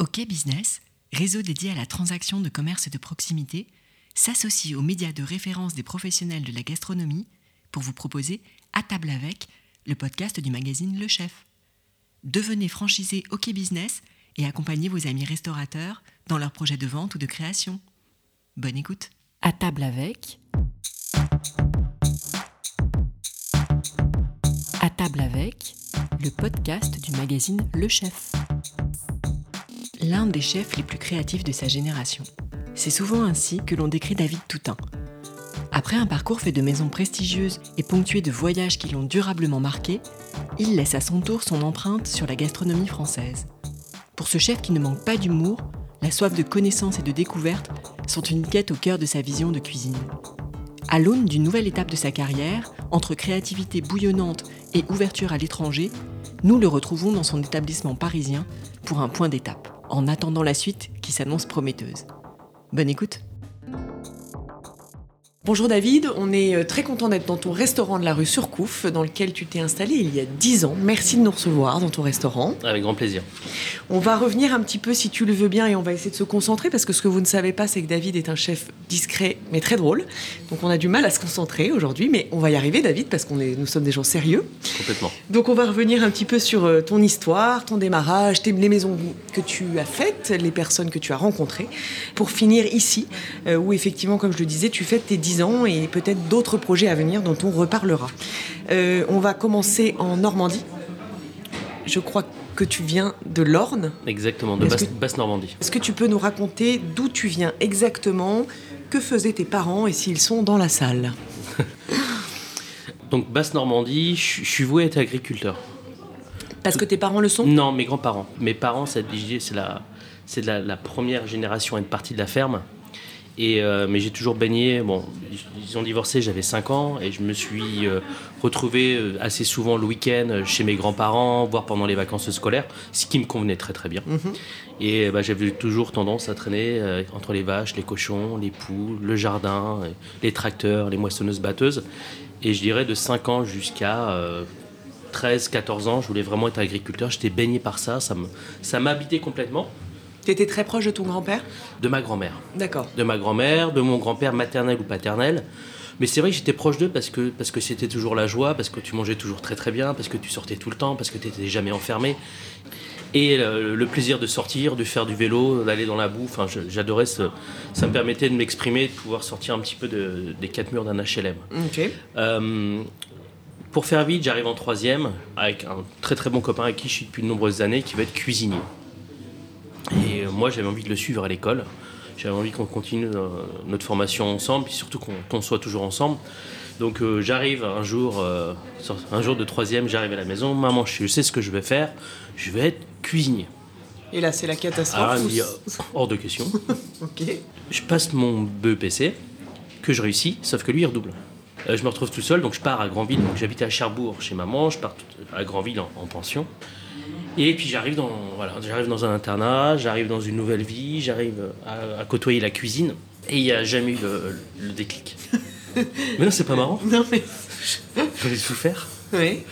OK Business, réseau dédié à la transaction de commerce de proximité, s'associe aux médias de référence des professionnels de la gastronomie pour vous proposer À table avec, le podcast du magazine Le Chef. Devenez franchisé OK Business et accompagnez vos amis restaurateurs dans leurs projets de vente ou de création. Bonne écoute. À table avec. À table avec, le podcast du magazine Le Chef. L'un des chefs les plus créatifs de sa génération. C'est souvent ainsi que l'on décrit David Toutain. Après un parcours fait de maisons prestigieuses et ponctué de voyages qui l'ont durablement marqué, il laisse à son tour son empreinte sur la gastronomie française. Pour ce chef qui ne manque pas d'humour, la soif de connaissance et de découverte sont une quête au cœur de sa vision de cuisine. À l'aune d'une nouvelle étape de sa carrière, entre créativité bouillonnante et ouverture à l'étranger, nous le retrouvons dans son établissement parisien pour un point d'étape, en attendant la suite qui s'annonce prometteuse. Bonne écoute Bonjour David, on est euh, très content d'être dans ton restaurant de la rue Surcouf, dans lequel tu t'es installé il y a 10 ans. Merci de nous recevoir dans ton restaurant. Avec grand plaisir. On va revenir un petit peu, si tu le veux bien, et on va essayer de se concentrer, parce que ce que vous ne savez pas, c'est que David est un chef discret, mais très drôle. Donc on a du mal à se concentrer aujourd'hui, mais on va y arriver, David, parce qu'on est, nous sommes des gens sérieux. Complètement. Donc on va revenir un petit peu sur euh, ton histoire, ton démarrage, les maisons que tu as faites, les personnes que tu as rencontrées, pour finir ici, euh, où effectivement, comme je le disais, tu fêtes tes 10 ans et peut-être d'autres projets à venir dont on reparlera. Euh, on va commencer en Normandie. Je crois que tu viens de l'Orne. Exactement, de Basse, Basse-Normandie. Est-ce que tu peux nous raconter d'où tu viens exactement Que faisaient tes parents et s'ils sont dans la salle? Donc Basse-Normandie, je je suis voué à être agriculteur. Parce que tes parents le sont? Non, mes grands-parents. Mes parents, c'est c'est la, c'est la, la première génération à être partie de la ferme. Et, euh, mais j'ai toujours baigné. Bon, ils- ont divorcé, j'avais 5 ans, et je me suis euh, retrouvé euh, assez souvent le week-end chez mes grands-parents, voire pendant les vacances scolaires, ce qui me convenait très très bien. Et bah, j'avais toujours tendance à traîner euh, entre les vaches, les cochons, les poules, le jardin, les tracteurs, les moissonneuses-batteuses. Et je dirais de 5 ans jusqu'à euh, 13, 14 ans, je voulais vraiment être agriculteur. J'étais baigné par ça, ça m'habitait complètement. Tu étais très proche de ton grand-père? De ma grand-mère. D'accord. De ma grand-mère, de mon grand-père maternel ou paternel. Mais c'est vrai que j'étais proche d'eux parce que parce que c'était toujours la joie, parce que tu mangeais toujours très très bien, parce que tu sortais tout le temps, parce que tu n'étais jamais enfermé. Et le, le plaisir de sortir, de faire du vélo, d'aller dans la boue, enfin, j'adorais ce. Ça me permettait de m'exprimer, de pouvoir sortir un petit peu de- des quatre murs d'un HLM. Ok. Euh, pour faire vite, j'arrive en troisième avec un très très bon copain avec qui je suis depuis de nombreuses années, qui va être cuisinier. Et euh, moi, j'avais envie de le suivre à l'école. J'avais envie qu'on continue euh, notre formation ensemble, puis surtout qu'on soit toujours ensemble. Donc euh, j'arrive un jour, euh, un jour de troisième, j'arrive à la maison. Maman, je sais ce que je vais faire. Je vais être cuisinier. Et là, c'est la catastrophe. Me dit, hors de question. Ok. Je passe mon BEPC, que je réussis, sauf que lui, il redouble. Euh, je me retrouve tout seul, donc je pars à Granville. Donc j'habite à Cherbourg chez maman, je pars à Granville en, en pension. Et puis j'arrive dans, voilà, j'arrive dans un internat, j'arrive dans une nouvelle vie, j'arrive à, à côtoyer la cuisine. Et il n'y a jamais eu le, le déclic. Mais non, c'est pas marrant, Non, mais. j'en ai souffert. Oui.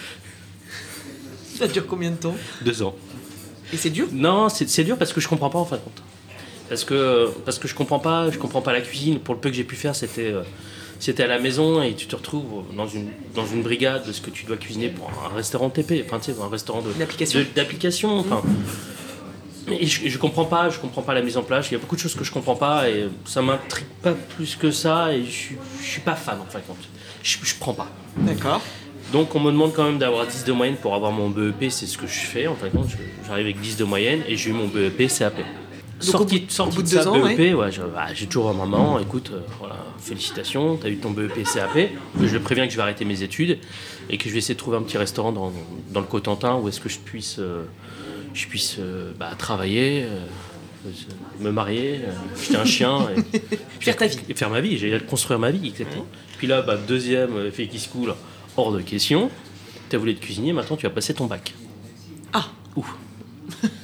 Ça dure combien de temps Deux ans. Et c'est dur Non, c'est c'est dur parce que je comprends pas en fin de compte. Parce que, parce que je comprends pas, je comprends pas la cuisine. Pour le peu que j'ai pu faire, c'était euh, c'était à la maison et tu te retrouves dans une, dans une brigade de ce que tu dois cuisiner pour un restaurant TP, enfin tu sais, un restaurant D'application. Enfin, et je, je comprends pas, je comprends pas la mise en place. Il y a beaucoup de choses que je comprends pas et ça m'intrigue pas plus que ça et je, je suis pas fan en fin de compte. Je, je prends pas. D'accord. Donc on me demande quand même d'avoir 10 de moyenne pour avoir mon BEP, c'est ce que je fais en fin de compte. J'arrive avec 10 de moyenne et j'ai eu mon BEP CAP. Au sorti au bout de de ça, deux ans, BEP, ouais, bah, j'ai toujours un maman, écoute, euh, voilà, félicitations, t'as eu ton BEP CAP. Je le préviens que je vais arrêter mes études et que je vais essayer de trouver un petit restaurant dans, dans le Cotentin où est-ce que je puisse, euh, je puisse euh, bah, travailler, me marier, acheter un chien et, Faire ta vie. et faire ma vie, j'ai construire ma vie, exactement. Puis là, bah, deuxième fait qui se coule, hors de question. Tu as voulu être cuisinier, maintenant tu vas passer ton bac. Ah. Ouh.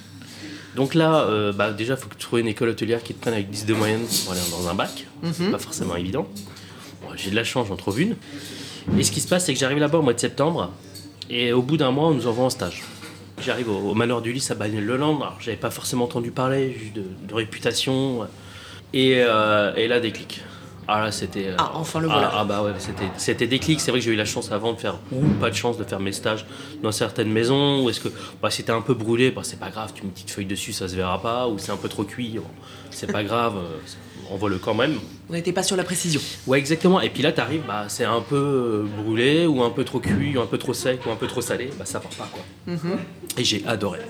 Donc là, euh, bah, déjà, il faut que tu trouves une école hôtelière qui te prenne avec 10 de moyenne pour aller dans un bac. C'est pas forcément évident. Bon, J'ai de la chance, j'en trouve une. Et ce qui se passe, c'est que j'arrive là-bas au mois de septembre. Et au bout d'un mois, on nous envoie en stage. j'arrive au, au manoir du Lys à Bagnoles-le-Land. Alors, j'avais pas forcément entendu parler, juste de, de réputation. Et, euh, et là, déclic. Ah là, c'était. euh, Ah, enfin le ah, voilà. ah bah ouais, c'était, c'était déclic. C'est vrai que j'ai eu la chance avant de faire, ou pas de chance de faire mes stages dans certaines maisons. Ou est-ce que bah, c'était un peu brûlé bah, C'est pas grave, tu mets une petite feuille dessus, ça se verra pas. Ou c'est un peu trop cuit, c'est pas grave, euh, on voit le quand même. On n'était pas sur la précision. Ouais, exactement. Et puis là, t'arrives, bah, c'est un peu euh, brûlé, ou un peu trop cuit, ou un peu trop sec, ou un peu trop salé. Bah, ça part pas, quoi. Et j'ai adoré.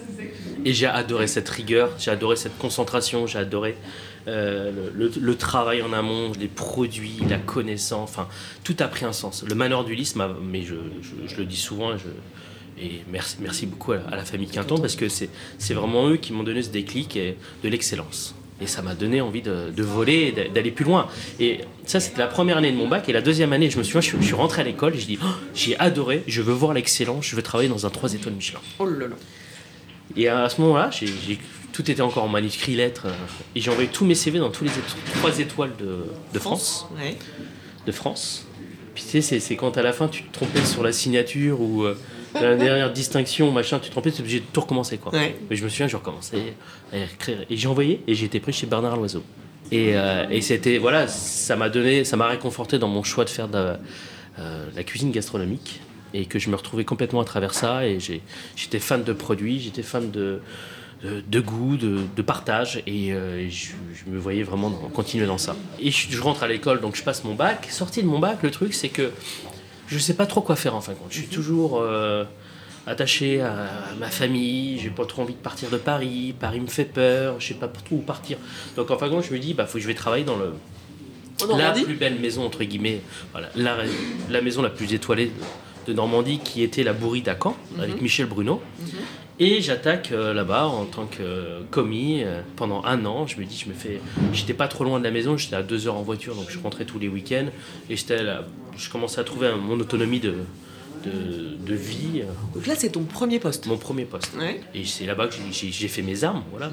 Et j'ai adoré cette rigueur, j'ai adoré cette concentration, j'ai adoré euh, le, le- le travail en amont, les produits, la connaissance, enfin, tout a pris un sens. Le manoir du Lys, m'a- mais je, je- je le dis souvent, et je- et merci, merci beaucoup à la, à la famille Quinton, parce que c'est vraiment eux qui m'ont donné ce déclic et de l'excellence. Et ça m'a donné envie de, de voler, d'aller plus loin. Et ça, c'était la première année de mon bac. Et la deuxième année, je me souviens, je, suis- je suis rentré à l'école et je dis, Oh, j'ai adoré, je veux voir l'excellence, je veux travailler dans un 3 étoiles Michelin. Oh là là. Et à ce moment-là, j'ai- tout était encore en manuscrit lettres. euh, et j'ai envoyé tous mes CV dans tous les trois étoiles de, de France. Ouais. De France. Puis tu sais, c'est, quand à la fin tu te trompais sur la signature ou euh, la dernière distinction, machin, tu te trompais, tu es obligé de tout recommencer. Quoi. Ouais. Mais je me souviens, j'ai recommencé à écrire. Et j'ai envoyé et j'ai été pris chez Bernard Loiseau. Et, euh, et c'était, voilà, ça m'a donné, ça m'a réconforté dans mon choix de faire de la, euh, la cuisine gastronomique. Et que je me retrouvais complètement à travers ça. Et j'étais fan de produits, j'étais fan de, de, de goût, de, de partage. Et, euh, je, je me voyais vraiment dans- continuer dans ça. Et je, je rentre à l'école, donc je passe mon bac. Sorti de mon bac, le truc, c'est que je sais pas trop quoi faire en fin de compte. Je suis toujours euh, attaché à, à ma famille, j'ai pas trop envie de partir de Paris, Paris me fait peur, je sais pas trop où partir. Donc en fin de compte, je me dis, bah faut que je vais travailler dans le la plus belle maison entre guillemets, voilà, la, la maison la plus étoilée de, Normandie qui était la Bourride à Caen avec Michel Bruno. Et j'attaque euh, là-bas en tant que euh, commis euh, pendant un an. Je me dis, je me fais, j'étais pas trop loin de la maison, j'étais à deux heures en voiture, donc je rentrais tous les week-ends et j'étais là, je commençais à trouver mon autonomie de, de, de vie, Donc là, c'est ton premier poste. mon premier poste. Ouais. Et c'est là-bas que j'ai- fait mes armes, voilà.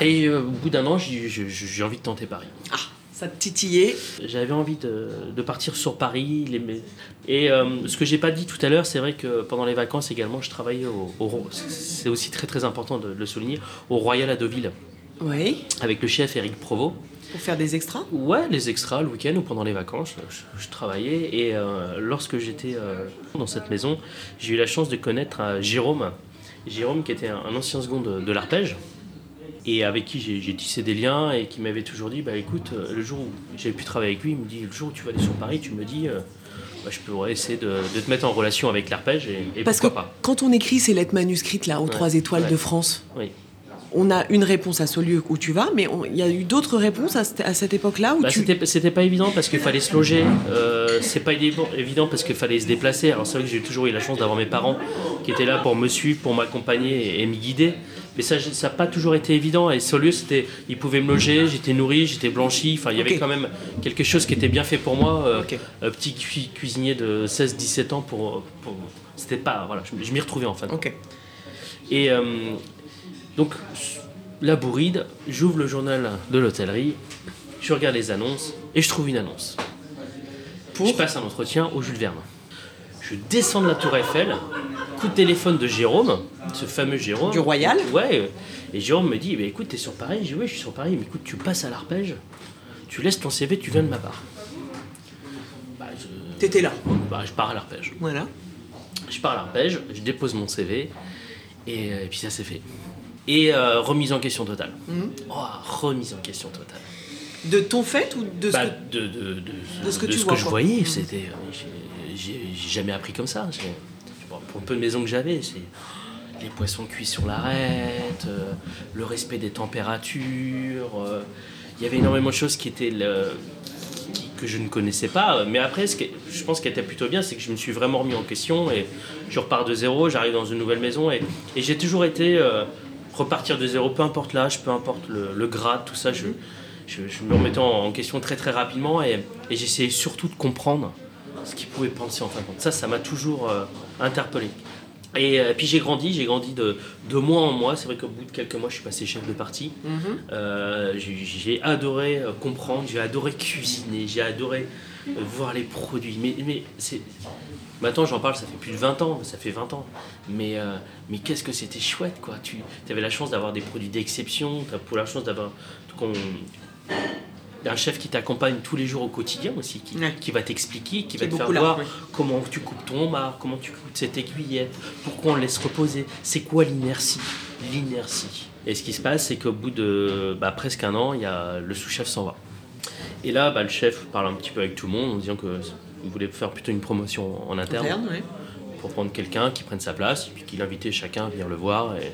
Et euh, au bout d'un an, j'ai envie de tenter Paris. Ah, ça te titillait. J'avais envie de, de partir sur Paris. Les, et euh, ce que j'ai pas dit tout à l'heure, c'est vrai que pendant les vacances également, je travaillais au, au- c'est aussi très très important de le souligner, au Royal à Deauville, Oui. avec le chef Éric Provost. Pour faire des extras. Ouais, les extras le week-end ou pendant les vacances, je, je travaillais. Et euh, lorsque j'étais euh, dans cette maison, j'ai eu la chance de connaître euh, Jérôme. Jérôme qui était un, un ancien second de, de l'arpège. Et avec qui j'ai j'ai tissé des liens et qui m'avait toujours dit, bah écoute, euh, le jour où j'avais pu travailler avec lui, il me dit, le jour où tu vas aller sur Paris, tu me dis, euh, bah, je pourrais essayer de, de te mettre en relation avec l'arpège et, et Parce que pas. quand on écrit ces lettres manuscrites là aux Ouais. trois étoiles Ouais. de France, Oui. on a une réponse à ce lieu où tu vas, mais il y a eu d'autres réponses à, cette- à cette époque-là où Bah, tu. c'était, pas évident parce qu'il fallait se loger. Euh, c'est pas évident, évident parce qu'il fallait se déplacer. Alors c'est vrai que j'ai toujours eu la chance d'avoir mes parents qui étaient là pour me suivre, pour m'accompagner et, et m'y guider. Mais ça, n'a pas toujours été évident. Et lieu, c'était, ils pouvaient me loger, j'étais nourri, j'étais blanchi. Enfin, il y avait quand même quelque chose qui était bien fait pour moi. Euh, un petit cui- cuisinier de 16-17 ans pour, pour- c'était pas, voilà, je, je m'y retrouvais en fin de compte. Ok. Et euh, donc, la bourride, j'ouvre le journal de l'hôtellerie, je regarde les annonces et je trouve une annonce. Pour Je passe un entretien au Jules Verne. Je descends de la Tour Eiffel, coup de téléphone de Jérôme, ce fameux Jérôme. Du Royal Ouais. euh, Et Jérôme me dit bah, écoute, t'es sur Paris Je dis oui, je suis sur Paris, mais écoute, tu passes à l'arpège, tu laisses ton CV, tu viens de ma part. Bah, je, T'étais là. bah, je pars à l'arpège. Voilà. Je pars à l'arpège, je dépose mon CV, et, euh, et puis ça c'est fait. Et euh, remise en question totale. Mhm. Oh, remise en question totale. De ton fait ou de ce Bah, que... de, de, de, de ce que ce je voyais, Mhm. c'était. euh, j'ai- jamais appris comme ça. Pour peu de maison que j'avais, c'est les poissons cuits sur l'arête, euh, le respect des températures. euh, Il y avait énormément de choses qui étaient que je ne connaissais pas. Mais après, ce qui, je pense qui était plutôt bien, c'est que je me suis vraiment remis en question et je repars de zéro, j'arrive dans une nouvelle maison et, j'ai toujours été euh, repartir de zéro, peu importe l'âge, peu importe le, le grade, tout ça. Je, me remettais en, en question très très rapidement et, et j'essayais surtout de comprendre ce qu'ils pouvaient penser en fin de compte. Ça, ça m'a toujours euh, interpellé. Et euh, puis j'ai grandi, j'ai grandi de, de mois en mois. C'est vrai qu'au bout de quelques mois, je suis passé chef de parti. Mhm. Euh, j'ai adoré comprendre, j'ai adoré cuisiner, j'ai adoré voir les produits. Mais, mais c'est Maintenant, j'en parle, ça fait plus de 20 ans, ça fait 20 ans. Mais, euh, mais qu'est-ce que c'était chouette, quoi. Tu avais la chance d'avoir des produits d'exception, tu as la chance d'avoir un chef qui t'accompagne tous les jours au quotidien aussi, qui, qui va t'expliquer, qui, va te faire voir comment tu coupes ton mar, comment tu coupes cette aiguillette, pourquoi on laisse reposer, c'est quoi l'inertie? L'inertie. Et ce qui se passe, c'est qu'au bout de bah, presque un an, y a, le sous-chef s'en va. Et là, bah, le chef parle un petit peu avec tout le monde en disant que voulait faire plutôt une promotion en interne, pour prendre quelqu'un qui prenne sa place, et puis qu'il invitait chacun à venir le voir. Et,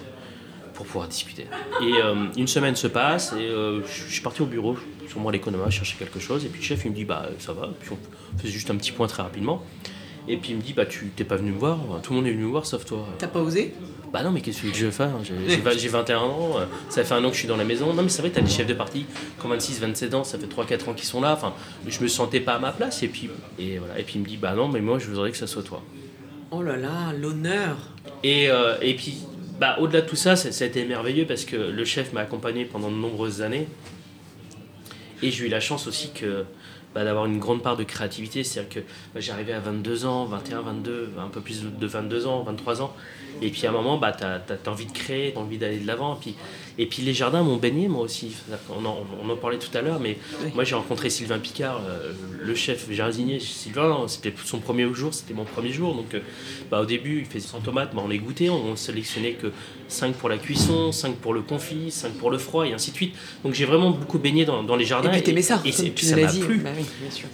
pour pouvoir discuter. Et euh, une semaine se passe et euh, je suis parti au bureau, sur moi l'économie, chercher quelque chose. Et puis le chef il me dit bah ça va. Puis on faisait juste un petit point très rapidement. Et puis il me dit bah tu t'es pas venu me voir, tout le monde est venu me voir sauf toi. T'as pas osé? Bah non mais qu'est-ce que je vais faire? J'ai 21 ans, euh, ça fait un an que je suis dans la maison. Non mais c'est vrai t'as des chefs de parti qui ont 26, 27 ans, ça fait 3-4 ans qu'ils sont là. Enfin je me sentais pas à ma place et puis et voilà et puis il me dit bah non mais moi je voudrais que ça soit toi. Oh là là l'honneur. Et, et puis bah, au-delà de tout ça, ça, a été merveilleux parce que le chef m'a accompagné pendant de nombreuses années. Et j'ai eu la chance aussi que, bah, d'avoir une grande part de créativité. C'est-à-dire que bah, j'arrivais à 22 ans, 21, 22, un peu plus de 22 ans, 23 ans. Et puis à un moment, bah, tu as, envie de créer, tu as envie d'aller de l'avant. Puis et puis les jardins m'ont baigné moi aussi. On en, on en parlait tout à l'heure, mais moi j'ai rencontré Sylvain Picard, euh, le chef jardinier. Sylvain, c'était son premier jour, c'était mon premier jour. Donc euh, bah, au début, il faisait 100 tomates, bah, on les goûtait, on, ne sélectionnait que 5 pour la cuisson, 5 pour le confit, 5 pour le froid et ainsi de suite. Donc j'ai vraiment beaucoup baigné dans, dans les jardins. Et puis t'aimais ça, et, tu ça m'a plu. Bah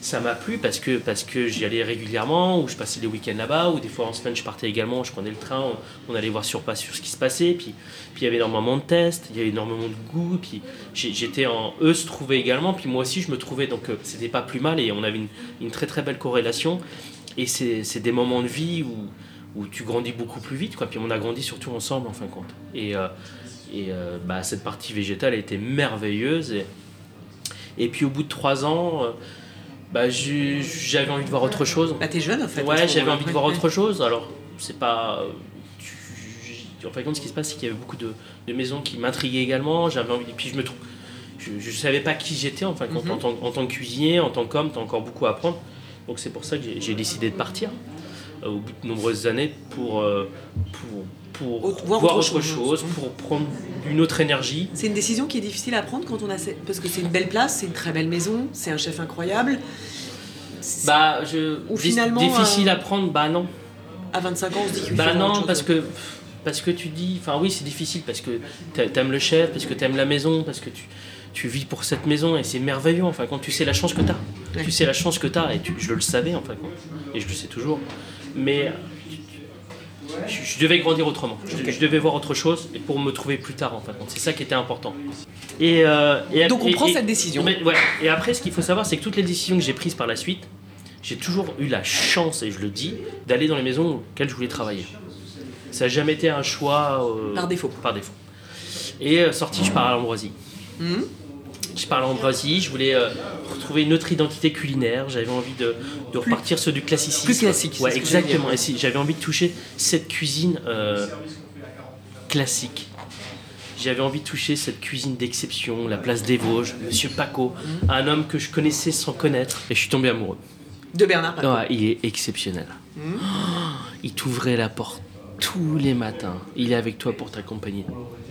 ça m'a plu parce que, parce que j'y allais régulièrement, ou je passais les week-ends là-bas, ou des fois en semaine je partais également, je prenais le train, on, allait voir sur place sur ce qui se passait. Puis, puis il y avait énormément de tests, il y avait énormément de goût. Puis j'étais en eux se trouvaient également. Puis moi aussi je me trouvais donc euh, c'était pas plus mal et on avait une, très très belle corrélation. Et c'est des moments de vie où, où tu grandis beaucoup plus vite. Quoi. Puis on a grandi surtout ensemble en fin de compte. Et, euh, et euh, bah, cette partie végétale a été merveilleuse. Et, et puis au bout de trois ans, bah, j'avais envie de voir autre chose. Bah, t'es jeune en fait. Ouais, j'avais envie de voir autre chose. Alors, c'est pas en fin de compte, ce qui se passe, c'est qu'il y avait beaucoup de, maisons qui m'intriguaient également. J'avais envie, puis je me trouve, je, ne savais pas qui j'étais en fin de compte, mhm. en, tant, que cuisinier, en tant qu'homme, tu as encore beaucoup à apprendre. Donc c'est pour ça que j'ai décidé de partir euh, au bout de nombreuses années pour, euh, pour, pour voir, autre, chose, pour prendre une autre énergie. C'est une décision qui est difficile à prendre quand on a parce que c'est une belle place, c'est une très belle maison, c'est un chef incroyable. Bah, je, Ou finalement difficile euh, à prendre, bah non. À 25 ans, on se dit Bah non, parce que parce que tu dis, enfin oui c'est difficile parce que t'aimes le chef, parce que t'aimes la maison, parce que tu, tu vis pour cette maison et c'est merveilleux enfin quand tu sais la chance que t'as. as Tu sais la chance que t'as et je le savais enfin et je le sais toujours. Mais je, devais grandir autrement. Je, devais voir autre chose et pour me trouver plus tard en fin C'est ça qui était important. Et, euh, Donc on prend cette décision. Et après ce qu'il faut savoir c'est que toutes les décisions que j'ai prises par la suite, j'ai toujours eu la chance, et je le dis, d'aller dans les maisons auxquelles je voulais travailler. Ça n'a jamais été un choix. Euh, par défaut. Par défaut. Et euh, sorti, je pars à l'Ambroisie. Hmm. Je pars à l'Ambroisie, je voulais euh, retrouver une autre identité culinaire. J'avais envie de, de repartir sur du classicisme. Plus classique. Ouais, exactement. Et si, j'avais envie de toucher cette cuisine classique. J'avais envie de toucher cette cuisine d'exception, la place des Vosges, Monsieur Paco, hmm. un homme que je connaissais sans connaître, et je suis tombé amoureux. De Bernard Paco. il est exceptionnel. Hmm. il t'ouvrait la porte tous les matins. Il est avec toi pour t'accompagner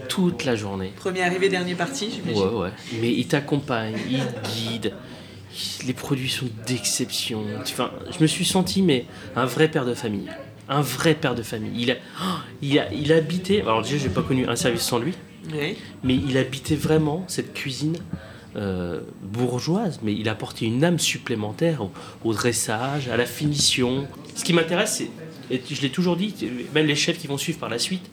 toute la journée. Premier arrivé, dernier parti, j'imagine. Ouais, ouais. Mais il t'accompagne, il guide. Les produits sont d'exception. Enfin, je me suis senti, mais un vrai père de famille. Un vrai père de famille. Il a, il a, il habitait. Alors déjà, j'ai pas connu un service sans lui. Mais il habitait vraiment cette cuisine euh, bourgeoise, mais il apportait une âme supplémentaire au, dressage, à la finition. Ce qui m'intéresse, c'est et je l'ai toujours dit, même les chefs qui vont suivre par la suite,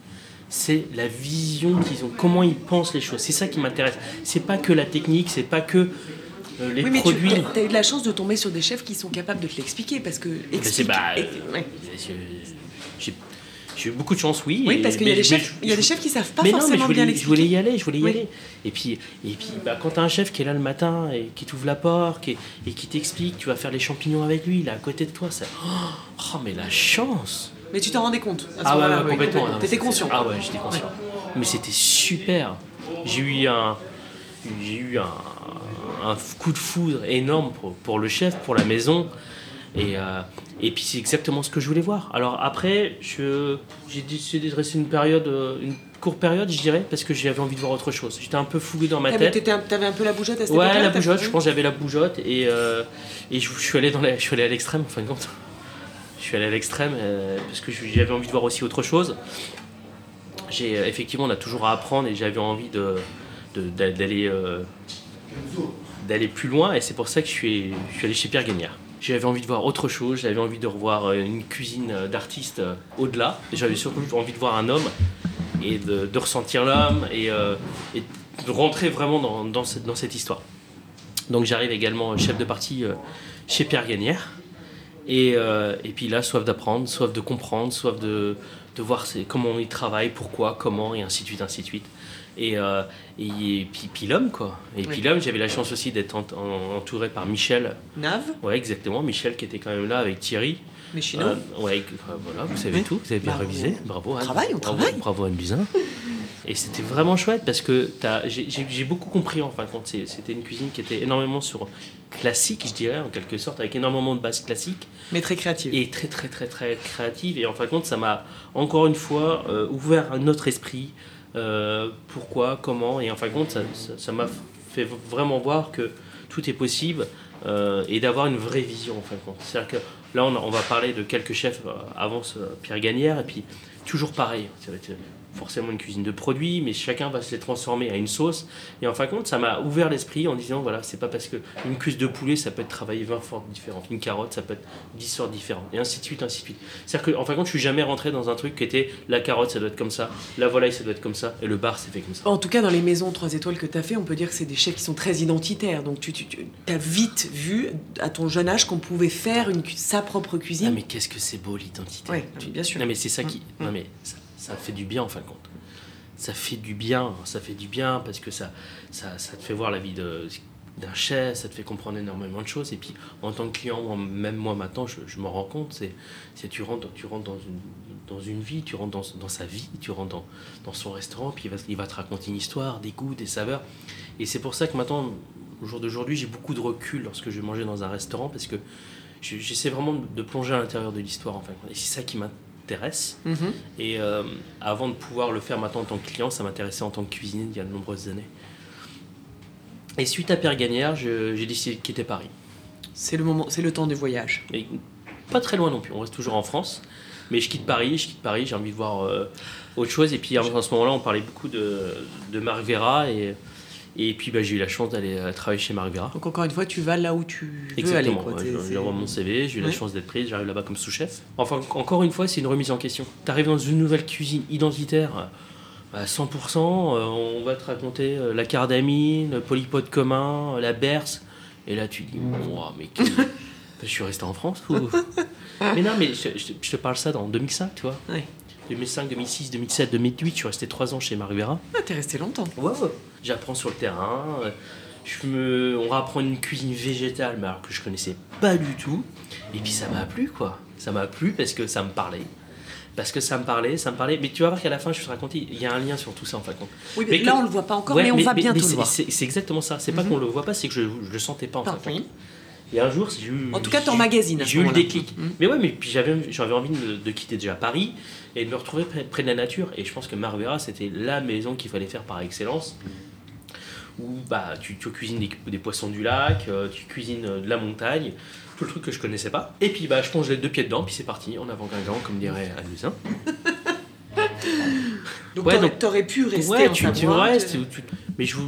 c'est la vision qu'ils ont, comment ils pensent les choses. C'est ça qui m'intéresse. C'est pas que la technique, c'est pas que euh, les oui, mais produits. Tu as eu de la chance de tomber sur des chefs qui sont capables de te l'expliquer parce que. Explique, bah, j'ai eu beaucoup de chance, oui. Oui, parce qu'il y, a des chefs, il y a des chefs qui savent pas mais forcément non, mais je voulais, bien Je voulais y aller, je voulais y aller. Et puis, et puis bah, quand tu as un chef qui est là le matin et qui t'ouvre la porte et, et qui t'explique, tu vas faire les champignons avec lui, il est à côté de toi, ça... Oh, mais la chance Mais tu t'en rendais compte Ah ouais, complètement. Tu étais conscient Ah ouais, j'étais conscient. Mais c'était super. J'ai eu un... J'ai eu un, un coup de foudre énorme pour, pour le chef, pour la maison. Et, euh, et puis c'est exactement ce que je voulais voir. Alors après, j'ai décidé de rester une période, euh, une courte période, je dirais, parce que j'avais envie de voir autre chose. J'étais un peu fouillé dans ma Ah, tête. T'avais un peu la bougeotte à cette Ouais, époque-là, la t'as bougeotte, je pense que j'avais la bougeotte et, euh, et je, je suis allé dans la, je suis allé à l'extrême en fin de compte. Je suis allé à l'extrême euh, parce que j'avais envie de voir aussi autre chose. J'ai effectivement, on a toujours à apprendre et j'avais envie de de- d'a- d'aller d'aller plus loin et c'est pour ça que je suis, je suis allé chez Pierre Gagnard. J'avais envie de voir autre chose, j'avais envie de revoir euh, une cuisine euh, d'artiste euh, au-delà. J'avais surtout envie de voir un homme et de, de ressentir l'homme et, euh, et de rentrer vraiment dans, dans cette, dans cette histoire. Donc j'arrive également chef de partie euh, chez Pierre Gagnère. Et, euh, et puis là, soif d'apprendre, soif de comprendre, soif de, de voir comment il travaille, pourquoi, comment, et ainsi de suite, ainsi de suite. Et, euh, et puis, puis l'homme, quoi. Et puis l'homme, j'avais la chance aussi d'être ent- en- entouré par Michel. Nave, Ouais, exactement. Michel qui était quand même là avec Thierry. mais. Euh, ouais, euh, voilà, vous savez Oui. tout, vous avez bien Bravo. révisé. Bravo, Anne. travaille, on bravo, travaille. Bravo Anne Buzyn. Et c'était vraiment chouette parce que j'ai beaucoup compris en fin de compte. C'était une cuisine qui était énormément sur classique, je dirais, en quelque sorte, avec énormément de bases classiques mais très créative. et très très très très créative. Et en fin de compte, ça m'a encore une fois euh, ouvert un autre esprit. Euh, pourquoi, comment, et en fin de compte, ça m'a fait vraiment voir que tout est possible euh, et d'avoir une vraie vision en fin de compte. C'est-à-dire que là, on, va parler de quelques chefs euh, avant Pierre Gagnère, et puis toujours pareil. Forcément une cuisine de produits, mais chacun va se les transformer à une sauce. Et en fin de compte, ça m'a ouvert l'esprit en disant voilà, c'est pas parce que une cuisse de poulet, ça peut être travaillé 20 fois différentes. Une carotte, ça peut être 10 sortes différentes. Et ainsi de suite, ainsi de suite. C'est-à-dire qu'en fin de compte, je suis jamais rentré dans un truc qui était la carotte, ça doit être comme ça, la volaille, ça doit être comme ça, et le bar, c'est fait comme ça. En tout cas, dans les maisons 3 étoiles que tu as fait, on peut dire que c'est des chefs qui sont très identitaires. Donc tu, as vite vu, à ton jeune âge, qu'on pouvait faire une, sa propre Ah, cuisine. mais qu'est-ce que c'est beau l'identité Ouais, bien sûr. Non mais c'est ça qui. Mm. Non mais ça, ça fait du bien en fin de compte. Ça fait du bien, ça fait du bien parce que ça, ça, ça te fait voir la vie d'un chef, ça te fait comprendre énormément de choses. Et puis en tant que client, même moi maintenant, je, m'en rends compte, c'est, tu rentres, tu rentres dans une, dans une vie, tu rentres dans, dans sa vie, tu rentres dans, dans son restaurant, puis il va, il va te raconter une histoire, des goûts, des saveurs. Et c'est pour ça que maintenant, au jour d'aujourd'hui, j'ai beaucoup de recul lorsque je vais manger dans un restaurant parce que je- j'essaie vraiment de- plonger à l'intérieur de l'histoire en fin de compte. Et c'est ça qui m'intéresse. Mhm. Et euh, avant de pouvoir le faire maintenant en tant que client, ça m'intéressait en tant que cuisinier il y a de nombreuses années. Et suite à Pierre Gagnère, je- j'ai décidé de quitter Paris. C'est le moment, c'est le temps du voyage. Et pas très loin non plus, on reste toujours en France. Mais je quitte Paris, je quitte Paris, j'ai envie de voir euh, autre chose. Et puis en ce moment-là, on parlait beaucoup de, de Marc Vera. Et, et puis bah, j'ai eu la chance d'aller euh, travailler chez Marc Vera. Donc encore une fois, tu vas là où tu veux aller. Exactement. Ouais, J'envoie mon CV, j'ai eu la chance d'être prise, j'arrive là-bas comme sous-chef. Enfin, encore une fois, c'est une remise en question. Tu arrives dans une nouvelle cuisine identitaire à 100%, euh, on va te raconter euh, la cardamine, le polypode commun, la berce, et là tu dis, Ouah, mais quel- je suis resté en France ou... Mais non, mais je, je- je te parle ça dans 2005, tu vois. Ouais. 2005, 2006, 2007, 2008, je suis resté 3 ans chez Marc Vera. Ah, t'es resté longtemps. Ouais. J'apprends sur le terrain. euh, Je me... On apprend une cuisine végétale, mais alors que je connaissais pas du tout. Et puis ça m'a plu, quoi. Ça m'a plu parce que ça me parlait. Parce que ça me parlait, ça me parlait. Mais tu vas voir qu'à la fin, je te raconter, il y a un lien sur tout ça, en fin de compte. Oui, mais Mais là, que- on le voit pas encore, Ouais, mais on va bientôt c'est- le voir. C'est exactement ça. C'est pas Mhm. qu'on le voit pas, c'est que je, je le sentais pas, en fin de Parfait. compte. Et un jour, j'ai eu. En tout cas, à ce J'ai eu le déclic. Mhm. Mais ouais, mais puis j'avais j'avais envie de, de quitter déjà Paris et de me retrouver près, près de la nature. Et je pense que Marvera, c'était la maison qu'il fallait faire par excellence. Où bah, tu, tu cuisines des, des poissons du lac, euh, tu cuisines euh, de la montagne, tout le truc que je connaissais pas. Et puis bah, je plonge les deux pieds dedans, puis c'est parti, en avant Guingamp, comme dirait Anne Donc, Ouais, t'aurais, pu rester Ouais, en tu, tu restes. te- tu- mais je vous.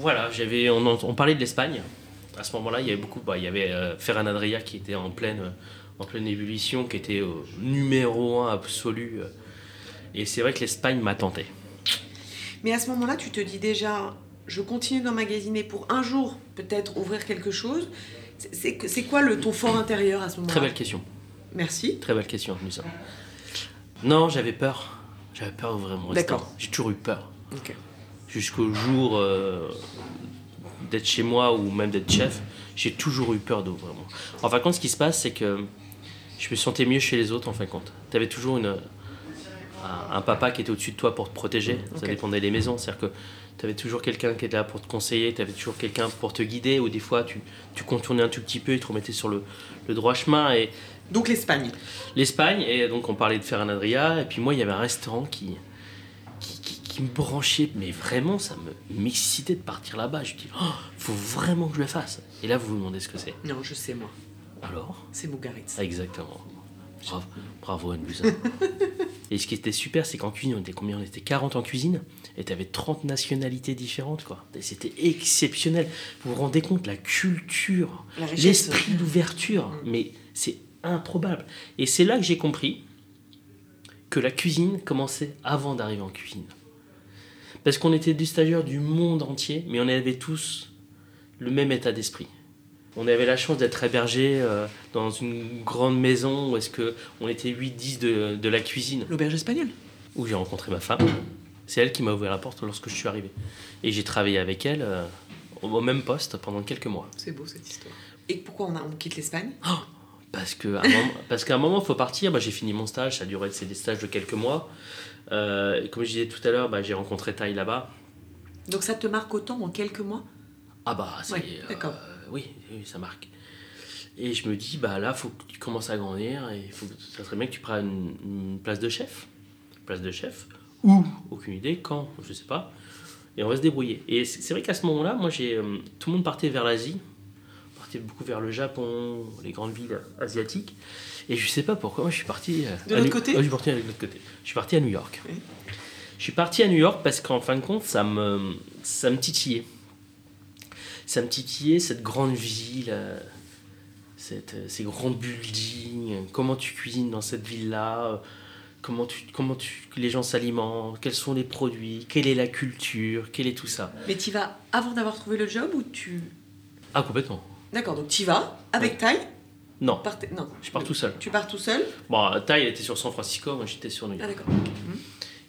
Voilà, j'avais, on parlait de l'Espagne. À ce moment-là, il y avait beaucoup. bah, il y avait euh, Ferran Adria qui était en pleine, euh, en pleine ébullition, qui était au numéro un absolu. euh. et c'est vrai que l'Espagne m'a tenté. Mais à ce moment-là, tu te dis déjà, je continue d'emmagasiner pour un jour peut-être ouvrir quelque chose. C'est, quoi le ton fort intérieur à ce moment-là? Très belle question. Merci. Très belle question, Nusa. Non, j'avais peur. J'avais peur d'ouvrir mon restaurant. D'accord. J'ai toujours eu peur. Ok. Jusqu'au jour euh, d'être chez moi ou même d'être chef, j'ai toujours eu peur d'ouvrir mon. En fin de compte, ce qui se passe, c'est que je me sentais mieux chez les autres, en fin de compte. Tu avais toujours une, un, un papa qui était au-dessus de toi pour te protéger. Ça dépendait des maisons. C'est-à-dire que tu avais toujours quelqu'un qui était là pour te conseiller, tu avais toujours quelqu'un pour te guider, ou des fois tu, tu contournais un tout petit peu et te remettais sur le, le droit chemin. Et Donc l'Espagne. l'Espagne, et donc on parlait de Ferran Adria, et puis moi il y avait un restaurant qui, qui, me branchait, mais vraiment ça me m'excitait de partir là-bas. Je me dis, oh, faut vraiment que je le fasse. Et là vous vous demandez ce que c'est. Non, je sais moi. Alors? C'est Mougaritz. Exactement. Bravo, bravo Anne Et ce qui était super, c'est qu'en cuisine, on était combien? On était 40 en cuisine, et tu avais 30 nationalités différentes, quoi. Et c'était exceptionnel. Vous vous rendez compte, la culture, l'esprit d'ouverture, Mm. mais c'est improbable. Et c'est là que j'ai compris que la cuisine commençait avant d'arriver en cuisine. Parce qu'on était des stagiaires du monde entier, mais on avait tous le même état d'esprit. On avait la chance d'être hébergés euh, dans une grande maison où est-ce que on était 8-10 de, de la cuisine, L'auberge espagnole. où j'ai rencontré ma femme. C'est elle qui m'a ouvert la porte lorsque je suis arrivé. Et j'ai travaillé avec elle euh, au même poste pendant quelques mois. C'est beau cette histoire. Et pourquoi on, a, on quitte l'Espagne? Parce que à un moment- parce qu'à un moment, il faut partir. Bah, j'ai fini mon stage, ça a duré c'est des stages de quelques mois. Euh, comme je disais tout à l'heure, bah, j'ai rencontré Thaï là-bas. Donc ça te marque autant en quelques mois? Ah bah, c'est... Ouais, euh, d'accord. oui, oui, ça marque. Et je me dis, bah là, faut que tu commences à grandir et faut que, ça serait bien que tu prennes une, une place de chef. Place de chef. Où Aucune idée. Quand Je sais pas. Et on va se débrouiller. Et c'est c'est vrai qu'à ce moment-là, moi, j'ai, euh, tout le monde partait vers l'Asie. Beaucoup vers le Japon, les grandes villes asiatiques. Et je sais pas pourquoi, moi, je suis parti. euh, De l'autre New- côté suis parti de l'autre côté. Je suis parti à New York. Oui. Je suis parti à New York parce qu'en fin de compte, ça me, ça me titillait ça me titillait cette grande ville, euh, cette, euh, ces grands buildings, comment tu cuisines dans cette ville-là, comment, tu, comment tu, les gens s'alimentent, quels sont les produits, quelle est la culture, quel est tout ça. Mais tu vas avant d'avoir trouvé le job ou tu... Ah, complètement. D'accord, donc tu vas avec Thaï Non, partez- Non, je pars tout seul. tu pars tout seul Bon, Thaï était sur San Francisco, moi j'étais sur New Ah York. d'accord.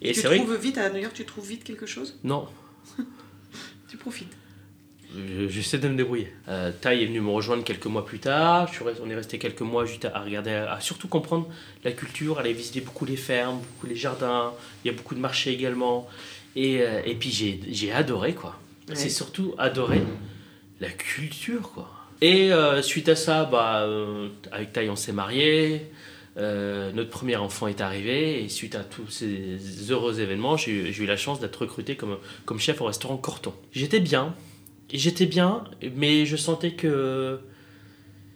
Et tu c'est vrai que- trouves vite à New York, tu trouves vite quelque chose Non, Tu profites. Je- J'essaie de me débrouiller. Euh, Thaï est venu me rejoindre quelques mois plus tard. Je suis resté- on est resté quelques mois juste à, regarder, à, surtout comprendre la culture, aller visiter beaucoup les fermes, beaucoup les jardins. Il y a beaucoup de marchés également. Et, euh, et puis j'ai j'ai adoré quoi. Ouais. C'est surtout adoré la culture quoi. Et euh, suite à ça, bah, euh, avec Thaï on s'est mariés. Euh, notre premier enfant est arrivé et suite à tous ces heureux événements, j'ai eu- la chance d'être recruté comme, comme chef au restaurant Corton. J'étais bien, j'étais bien, mais je sentais que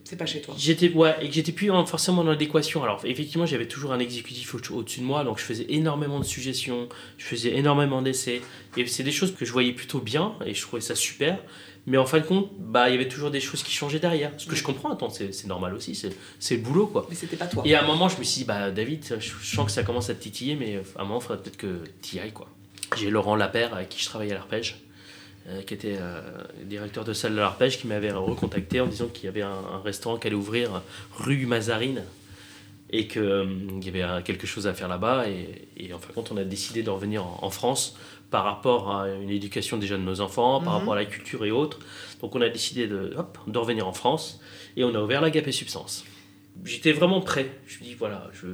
C'est pas chez toi. j'étais ouais, et que j'étais plus en- forcément dans l'adéquation. Alors effectivement, j'avais toujours un exécutif au- au-dessus de moi, donc je faisais énormément de suggestions, je faisais énormément d'essais, et c'est des choses que je voyais plutôt bien et je trouvais ça super. Mais en fin de compte, bah il y avait toujours des choses qui changeaient derrière. Ce que je comprends, attends, c'est normal aussi, c'est le boulot quoi. Mais c'était pas toi. Et à un moment, je me suis dit, bah David, je, sens que ça commence à te titiller, mais à un moment, il faudrait peut-être que tu y ailles, quoi. J'ai Laurent Lapère, avec qui je travaillais à l'arpège, euh, qui était euh, directeur de salle de l'arpège, qui m'avait recontacté en disant qu'il y avait un, un restaurant qui allait ouvrir rue Mazarine et qu'il y avait euh, quelque chose à faire là-bas. Et, et en fin de compte, on a décidé de revenir en, en France par rapport à une éducation déjà de nos enfants, par Mhm. rapport à la culture et autres. Donc on a décidé de, hop, de revenir en France et on a ouvert la et Substance. J'étais vraiment prêt. Je me dis, voilà, je,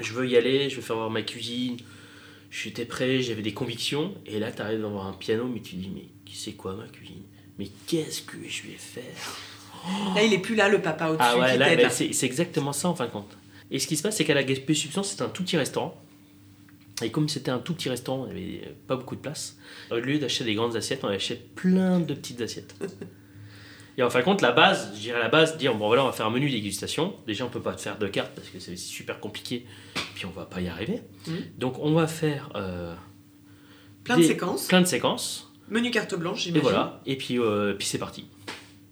je veux y aller, je veux faire voir ma cuisine. J'étais prêt, j'avais des convictions. Et là, tu arrives d'avoir un piano, mais tu dis, mais c'est quoi ma cuisine? Mais qu'est-ce que je vais faire? Là, il est plus là, le papa au-dessus ah ouais, là, c'est exactement ça en fin de compte. Et ce qui se passe, c'est qu'à la Gaspé Substance, c'est un tout petit restaurant. Et comme c'était un tout petit restaurant, il n'y avait pas beaucoup de place. Au lieu d'acheter des grandes assiettes, on achète plein de petites assiettes. Et en fin de compte, la base, je dirais la base, dire bon voilà, on va faire un menu dégustation. Déjà, on peut pas faire de carte parce que c'est super compliqué, puis on va pas y arriver. Mhm. Donc, on va faire euh, Plein de séquences. plein de séquences. Menu carte blanche, Et j'imagine. voilà. Et puis, euh, puis c'est parti.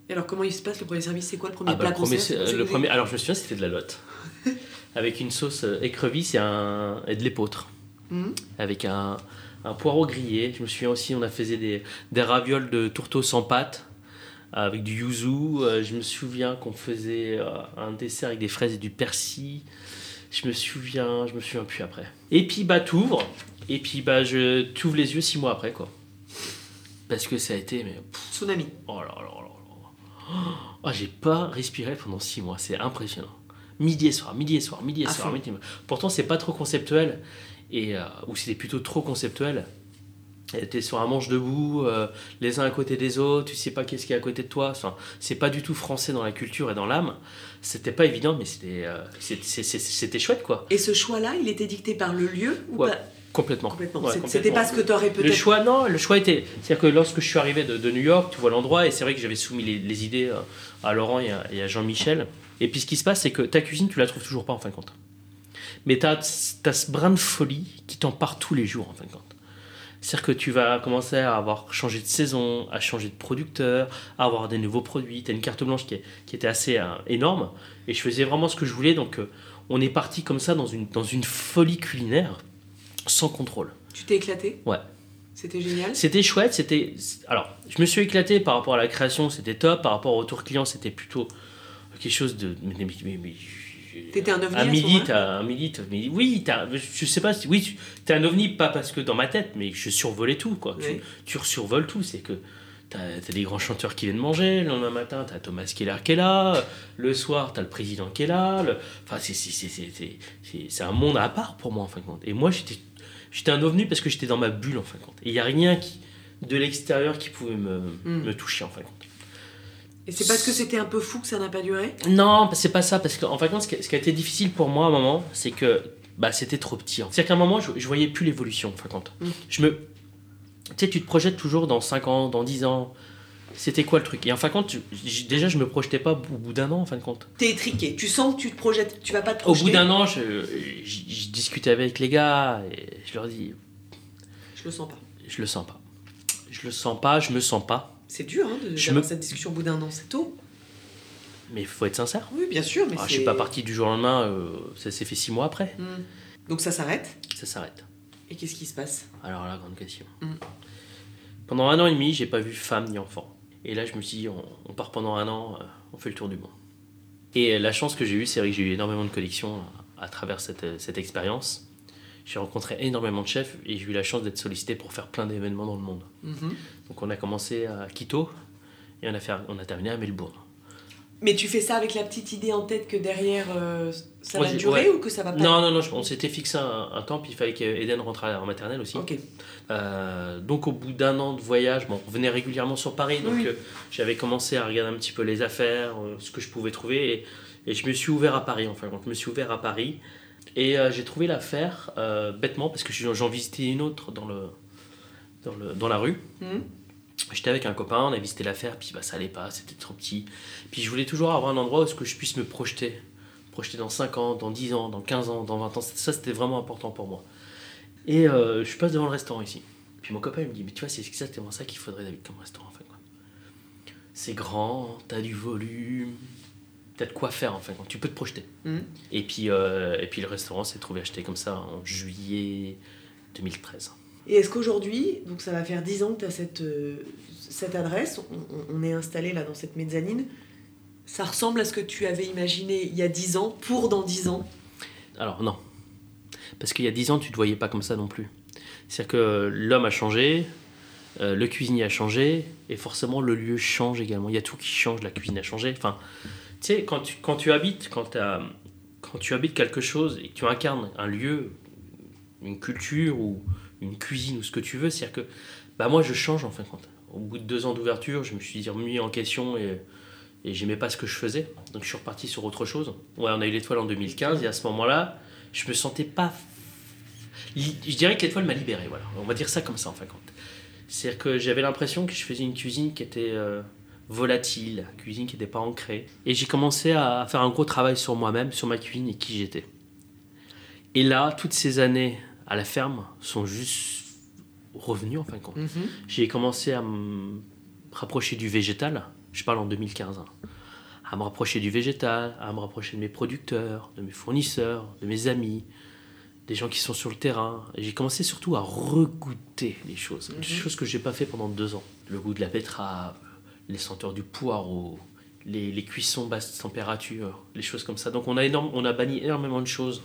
Et alors, comment il se passe le premier service? C'est quoi le premier Ah bah, plat premier, C'est le premier, alors je me souviens, c'était de la lotte. avec une sauce euh, écrevisse et, un, et de l'épeautre. Mhm. Avec un, un poireau grillé. Je me souviens aussi, on a fait des, des ravioles de tourteau sans pâte avec du yuzu. Euh, Je me souviens qu'on faisait euh, un dessert avec des fraises et du persil. Je me souviens, je me souviens plus après. Et puis bah t'ouvres, et puis bah je t'ouvres les yeux six mois après quoi. Parce que ça a été mais Tsunami. Oh là là là là. Oh, j'ai pas respiré pendant six mois, c'est impressionnant. Midi et soir, midi et soir, midi et soir. midi et- Pourtant, c'est pas trop conceptuel, et, euh, ou c'était plutôt trop conceptuel. T'es sur un manche debout, euh, les uns à côté des autres, tu sais pas qu'est-ce qu'il y a à côté de toi. Enfin, c'est pas du tout français dans la culture et dans l'âme. C'était pas évident, mais c'était euh, c'était chouette quoi. Et ce choix-là, il était dicté par le lieu ou Ouais, pas? Complètement. Complètement. Ouais. C'était pas ce que tu aurais Le peut-être. choix, non, le choix était. C'est-à-dire que lorsque je suis arrivé de, de New York, tu vois l'endroit, et c'est vrai que j'avais soumis les, les idées euh, à Laurent et à, à Jean-Michel. Et puis ce qui se passe, c'est que ta cuisine, tu la trouves toujours pas en fin de compte. Mais tu as, ce brin de folie qui t'empare tous les jours en fin de compte. C'est-à-dire que tu vas commencer à avoir changé de saison, à changer de producteur, à avoir des nouveaux produits. Tu as une carte blanche qui, est- qui était assez euh, énorme. Et je faisais vraiment ce que je voulais. Donc euh, on est parti comme ça dans une, dans une folie culinaire sans contrôle. Tu t'es éclaté? Ouais. C'était génial? C'était chouette, c'était. Alors, je me suis éclaté par rapport à la création, c'était top. Par rapport au retour client, c'était plutôt quelque chose de. mais- mais- mais- mais- T'étais un ovni À midi, t'as un midi, mais oui, t'as- je sais pas, si- oui, tu- t'es un ovni, pas parce que dans ma tête, mais je survolais tout, quoi. Oui. Tu, tu survoles tout, c'est que t'as as des grands chanteurs qui viennent manger, le lendemain matin, t'as Thomas Keller qui est là, le soir, t'as le président qui est là, le- enfin, c'est- c'est- c'est- c'est c'est- c'est- c'est un monde à part pour moi, en fin de compte. Et moi, j'étais j'étais un ovni parce que j'étais dans ma bulle, en fin de compte. Et il n'y a rien qui, de l'extérieur qui pouvait me, Mm. me toucher, en fin de compte. Et c'est parce que c'était un peu fou que ça n'a pas duré Non, c'est pas ça, parce qu'en fin de compte, ce qui, a été difficile pour moi à un moment, c'est que bah, c'était trop petit. hein. C'est-à-dire qu'à un moment, je, je voyais plus l'évolution, en fin de compte. Mm. Je me... Tu sais, tu te projettes toujours dans 5 ans, dans 10 ans. C'était quoi le truc? Et en fin de compte, tu- déjà, je me projetais pas au bout d'un an, en fin de compte. T'es étriqué. Tu sens que tu te projettes. Tu vas pas te Au projeter. bout d'un an, je, je, je discutais avec les gars et je leur dis, Je le sens pas. je le sens pas. Je le sens pas, je me sens pas. C'est dur hein, de Je d'avoir me- cette discussion au bout d'un an. C'est tôt. Mais il faut être sincère. Oui, bien sûr. Mais Ah, je suis pas parti du jour au lendemain, euh, ça s'est fait 6 mois après. Hmm. Donc ça s'arrête. Ça s'arrête. Et qu'est-ce qui se passe? Alors la grande question. Mm. Pendant un an et demi, j'ai pas vu femme ni enfant. Et là, je me suis dit, on, on part pendant un an, euh, on fait le tour du monde. Et euh, la chance que j'ai eue, c'est vrai que j'ai eu énormément de connexions à, à travers cette, euh, cette expérience. J'ai rencontré énormément de chefs et j'ai eu la chance d'être sollicité pour faire plein d'événements dans le monde. Mhm. Donc on a commencé à Quito et on a, fait, on a terminé à Melbourne. Mais tu fais ça avec la petite idée en tête que derrière euh, ça Moi, va durer ouais. ou que ça va pas Non, non, non, on s'était fixé un, un temps, puis il fallait qu'Eden rentre en maternelle aussi. Euh, donc au bout d'un an de voyage, bon, on revenait régulièrement sur Paris, donc Oui. euh, j'avais commencé à regarder un petit peu les affaires, ce que je pouvais trouver, et, et je me suis ouvert à Paris, enfin, donc je me suis ouvert à Paris, et euh, j'ai trouvé l'affaire euh, bêtement, parce que j'en visitais une autre dans, le, dans, le, dans la rue. Mhm. J'étais avec un copain, on a visité l'affaire, puis bah, ça allait pas, c'était trop petit. Puis je voulais toujours avoir un endroit où ce que je puisse me projeter. Projeter dans 5 ans, dans 10 ans, dans 15 ans, dans 20 ans. Ça, c'était vraiment important pour moi. Et euh, je passe devant le restaurant ici. Puis mon copain il me dit, mais tu vois, c'est exactement ça qu'il faudrait David comme restaurant en fait. C'est grand, t'as du volume, de quoi faire en fait. Tu peux te projeter. Mhm. Et, puis, euh, et puis le restaurant s'est trouvé acheté comme ça en juillet 2013. Et est-ce qu'aujourd'hui, donc ça va faire 10 ans que tu as cette, euh, cette adresse, on, on- on est installé là dans cette mezzanine, ça ressemble à ce que tu avais imaginé il y a 10 ans, pour dans 10 ans? Alors non. Parce qu'il y a 10 ans, tu ne te voyais pas comme ça non plus. C'est-à-dire que l'homme a changé, euh, le cuisinier a changé, et forcément le lieu change également. Il y a tout qui change, la cuisine a changé. Enfin, tu sais, quand tu, quand tu habites, quand, quand tu habites quelque chose et que tu incarnes un lieu, une culture ou une cuisine ou ce que tu veux, c'est-à-dire que bah moi je change en fin de compte. Au bout de deux ans d'ouverture, je me suis remis en question et, et j'aimais pas ce que je faisais. Donc je suis reparti sur autre chose. Ouais, on a eu l'étoile en 2015 et à ce moment-là, je me sentais pas. Je dirais que l'étoile m'a libéré, voilà. On va dire ça comme ça en fin de compte. C'est-à-dire que j'avais l'impression que je faisais une cuisine qui était euh, volatile, cuisine qui n'était pas ancrée. Et j'ai commencé à faire un gros travail sur moi-même, sur ma cuisine et qui j'étais. Et là, toutes ces années à la ferme sont juste revenues en fin de compte. J'ai commencé à me rapprocher du végétal, je parle en 2015, hein. à me rapprocher du végétal, à me rapprocher de mes producteurs, de mes fournisseurs, de mes amis, des gens qui sont sur le terrain. Et j'ai commencé surtout à regoûter les choses, Mhm. choses que j'ai pas fait pendant deux ans. Le goût de la betterave, les senteurs du poireau, les, les cuissons basse température, les choses comme ça. Donc on a, énorme, on a banni énormément de choses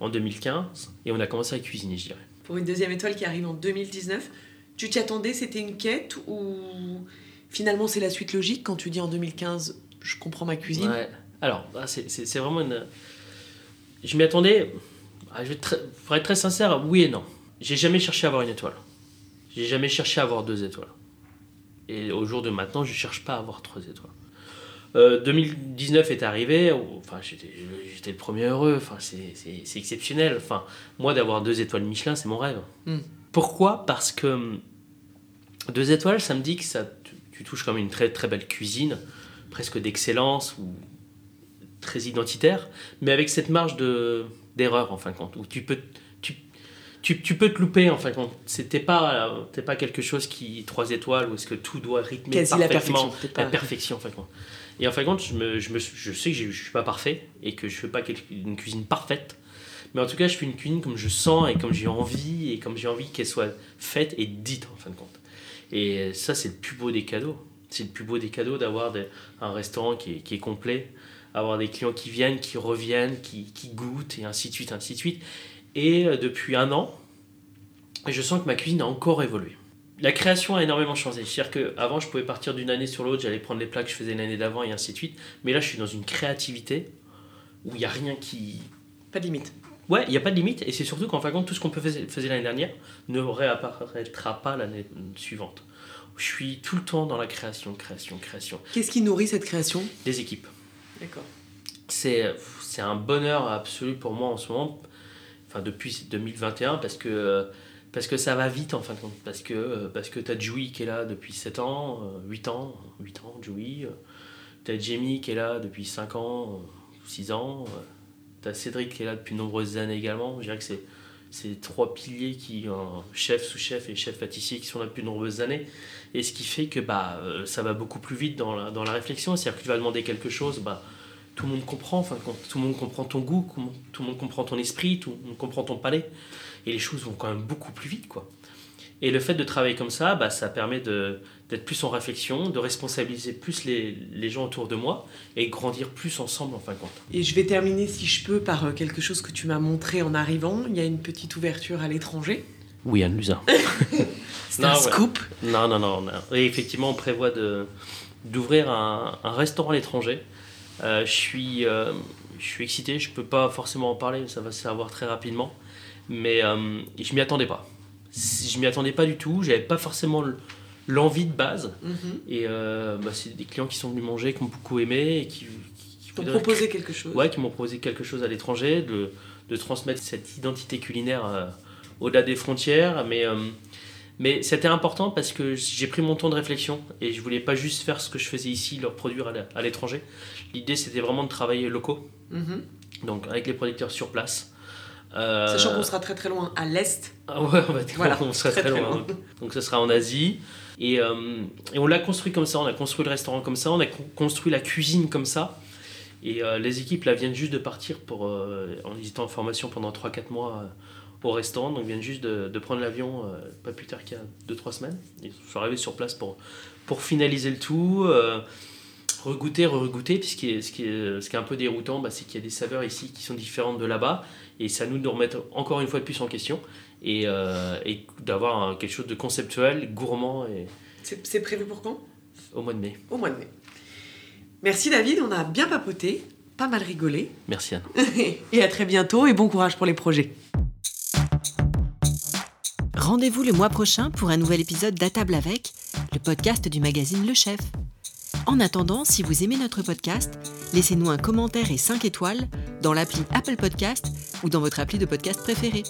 en 2015 et on a commencé à cuisiner, je dirais. Pour une deuxième étoile qui arrive en 2019, tu t'y attendais C'était une quête ou finalement c'est la suite logique quand tu dis en 2015 je comprends ma cuisine? Ouais. Alors, ah, c'est- vraiment une. Je m'y attendais. ah, je vais être très- pour être très sincère, oui et non. J'ai jamais cherché à avoir une étoile. J'ai jamais cherché à avoir deux étoiles. Et au jour de maintenant, je cherche pas à avoir trois étoiles. Euh, 2019 est arrivé, enfin, j'étais le premier heureux, enfin, c'est- exceptionnel. Enfin, moi, d'avoir deux étoiles Michelin, c'est mon rêve. Mm. Pourquoi? Parce que hum, deux étoiles, ça me dit que ça, tu, tu touches comme une très très belle cuisine, presque d'excellence ou très identitaire, mais avec cette marge de d'erreur en fin de compte, où tu peux tu, tu, peux te louper en fin de compte. C'était pas euh, t'es pas quelque chose qui trois étoiles où est-ce que tout doit rythmer Quasi la parfaitement perfection. pas- la perfection en fin de compte. Et en fin de compte, je, me, je, me, je sais que je je suis pas parfait et que je fais pas une cuisine parfaite. Mais en tout cas, je fais une cuisine comme je sens et comme j'ai envie et comme j'ai envie qu'elle soit faite et dite en fin de compte. Et ça, c'est le plus beau des cadeaux. C'est le plus beau des cadeaux d'avoir un restaurant qui est, qui est complet, avoir des clients qui viennent, qui reviennent, qui, qui goûtent et ainsi de suite, ainsi de suite. Et euh, depuis un an, je sens que ma cuisine a encore évolué. La création a énormément changé. C'est-à-dire qu'avant, je pouvais partir d'une année sur l'autre, j'allais prendre les plats que je faisais l'année d'avant et ainsi de suite. Mais là, je suis dans une créativité où il n'y a rien qui. Pas de limite. Ouais, il n'y a pas de limite. Et c'est surtout qu'en fin de compte, tout ce qu'on faisait, l'année dernière ne réapparaîtra pas l'année suivante. Je suis tout le temps dans la création, création, création. Qu'est-ce qui nourrit cette création? Des équipes. D'accord. c'est un bonheur absolu pour moi en ce moment enfin depuis 2021 parce que parce que ça va vite en fin de compte. Parce que parce que t'as Joey qui est là depuis 7 ans euh, 8 ans 8 ans Joey. Euh, t'as Jamie qui est là depuis 5 ans 6 ans. Euh, t'as Cédric qui est là depuis de nombreuses années également. Je dirais que c'est ces trois piliers qui euh, chef sous-chef et chef pâtissier qui sont là depuis de nombreuses années. Et ce qui fait que bah euh, ça va beaucoup plus vite dans la, dans la réflexion. C'est-à-dire que tu vas demander quelque chose bah tout le monde comprend, enfin, quand tout le monde comprend ton goût, tout le monde comprend ton esprit, tout le monde comprend ton palais, et les choses vont quand même beaucoup plus vite, quoi. Et le fait de travailler comme ça, bah, ça permet de- d'être plus en réflexion, de responsabiliser plus les, les gens autour de moi, et grandir plus ensemble, en fin de compte. Et je vais terminer, si je peux, par euh, quelque chose que tu m'as montré en arrivant. Il y a une petite ouverture à l'étranger. Oui, Anne Luzin. C'est un ouais. scoop. Non, non, non. non. Et effectivement, on prévoit de, d'ouvrir un, un restaurant à l'étranger. Euh, je, suis, euh, je suis excité, je peux pas forcément en parler, ça va se savoir très rapidement. Mais euh, je m'y attendais pas. Je m'y attendais pas du tout, j'avais pas forcément l'envie de base. Mhm. Et euh, bah, c'est des clients qui sont venus manger, qui ont beaucoup aimé et qui, quelque chose. Ouais, qui m'ont proposé quelque chose à l'étranger, de, de transmettre cette identité culinaire euh, au-delà des frontières. Mais, mais c'était important parce que j'ai pris mon temps de réflexion et je voulais pas juste faire ce que je faisais ici, leur produire à l'étranger. L'idée, c'était vraiment de travailler locaux, Mhm. donc avec les producteurs sur place. Euh, Sachant qu'on sera très très loin à l'est. ah ouais, on va dire Voilà, on sera très, très, très loin. loin. Donc ce sera en Asie. Et, euh, et on l'a construit comme ça, on a construit le restaurant comme ça, on a con- construit la cuisine comme ça. Et euh, les équipes là viennent juste de partir pour, en étant en formation pendant 3-4 mois au restaurant. Donc viennent juste de, de prendre l'avion euh, pas plus tard qu'il y a 2-3 semaines. Ils sont arrivés sur place pour, pour finaliser le tout. euh, regoûter, re-regoûter. Puis ce qui est, ce qui est, ce qui est un peu déroutant, bah, c'est qu'il y a des saveurs ici qui sont différentes de là-bas. Et à nous de remettre encore une fois de plus en question et, euh, et d'avoir quelque chose de conceptuel, gourmand et c'est prévu pour quand? au mois de mai. Au mois de mai. Merci David, on a bien papoté, pas mal rigolé. Merci Anne. et à très bientôt et bon courage pour les projets. Rendez-vous le mois prochain pour un nouvel épisode d'À table avec, le podcast du magazine Le Chef. En attendant, si vous aimez notre podcast, laissez-nous un commentaire et 5 étoiles dans l'appli Apple Podcast ou dans votre appli de podcast préférée.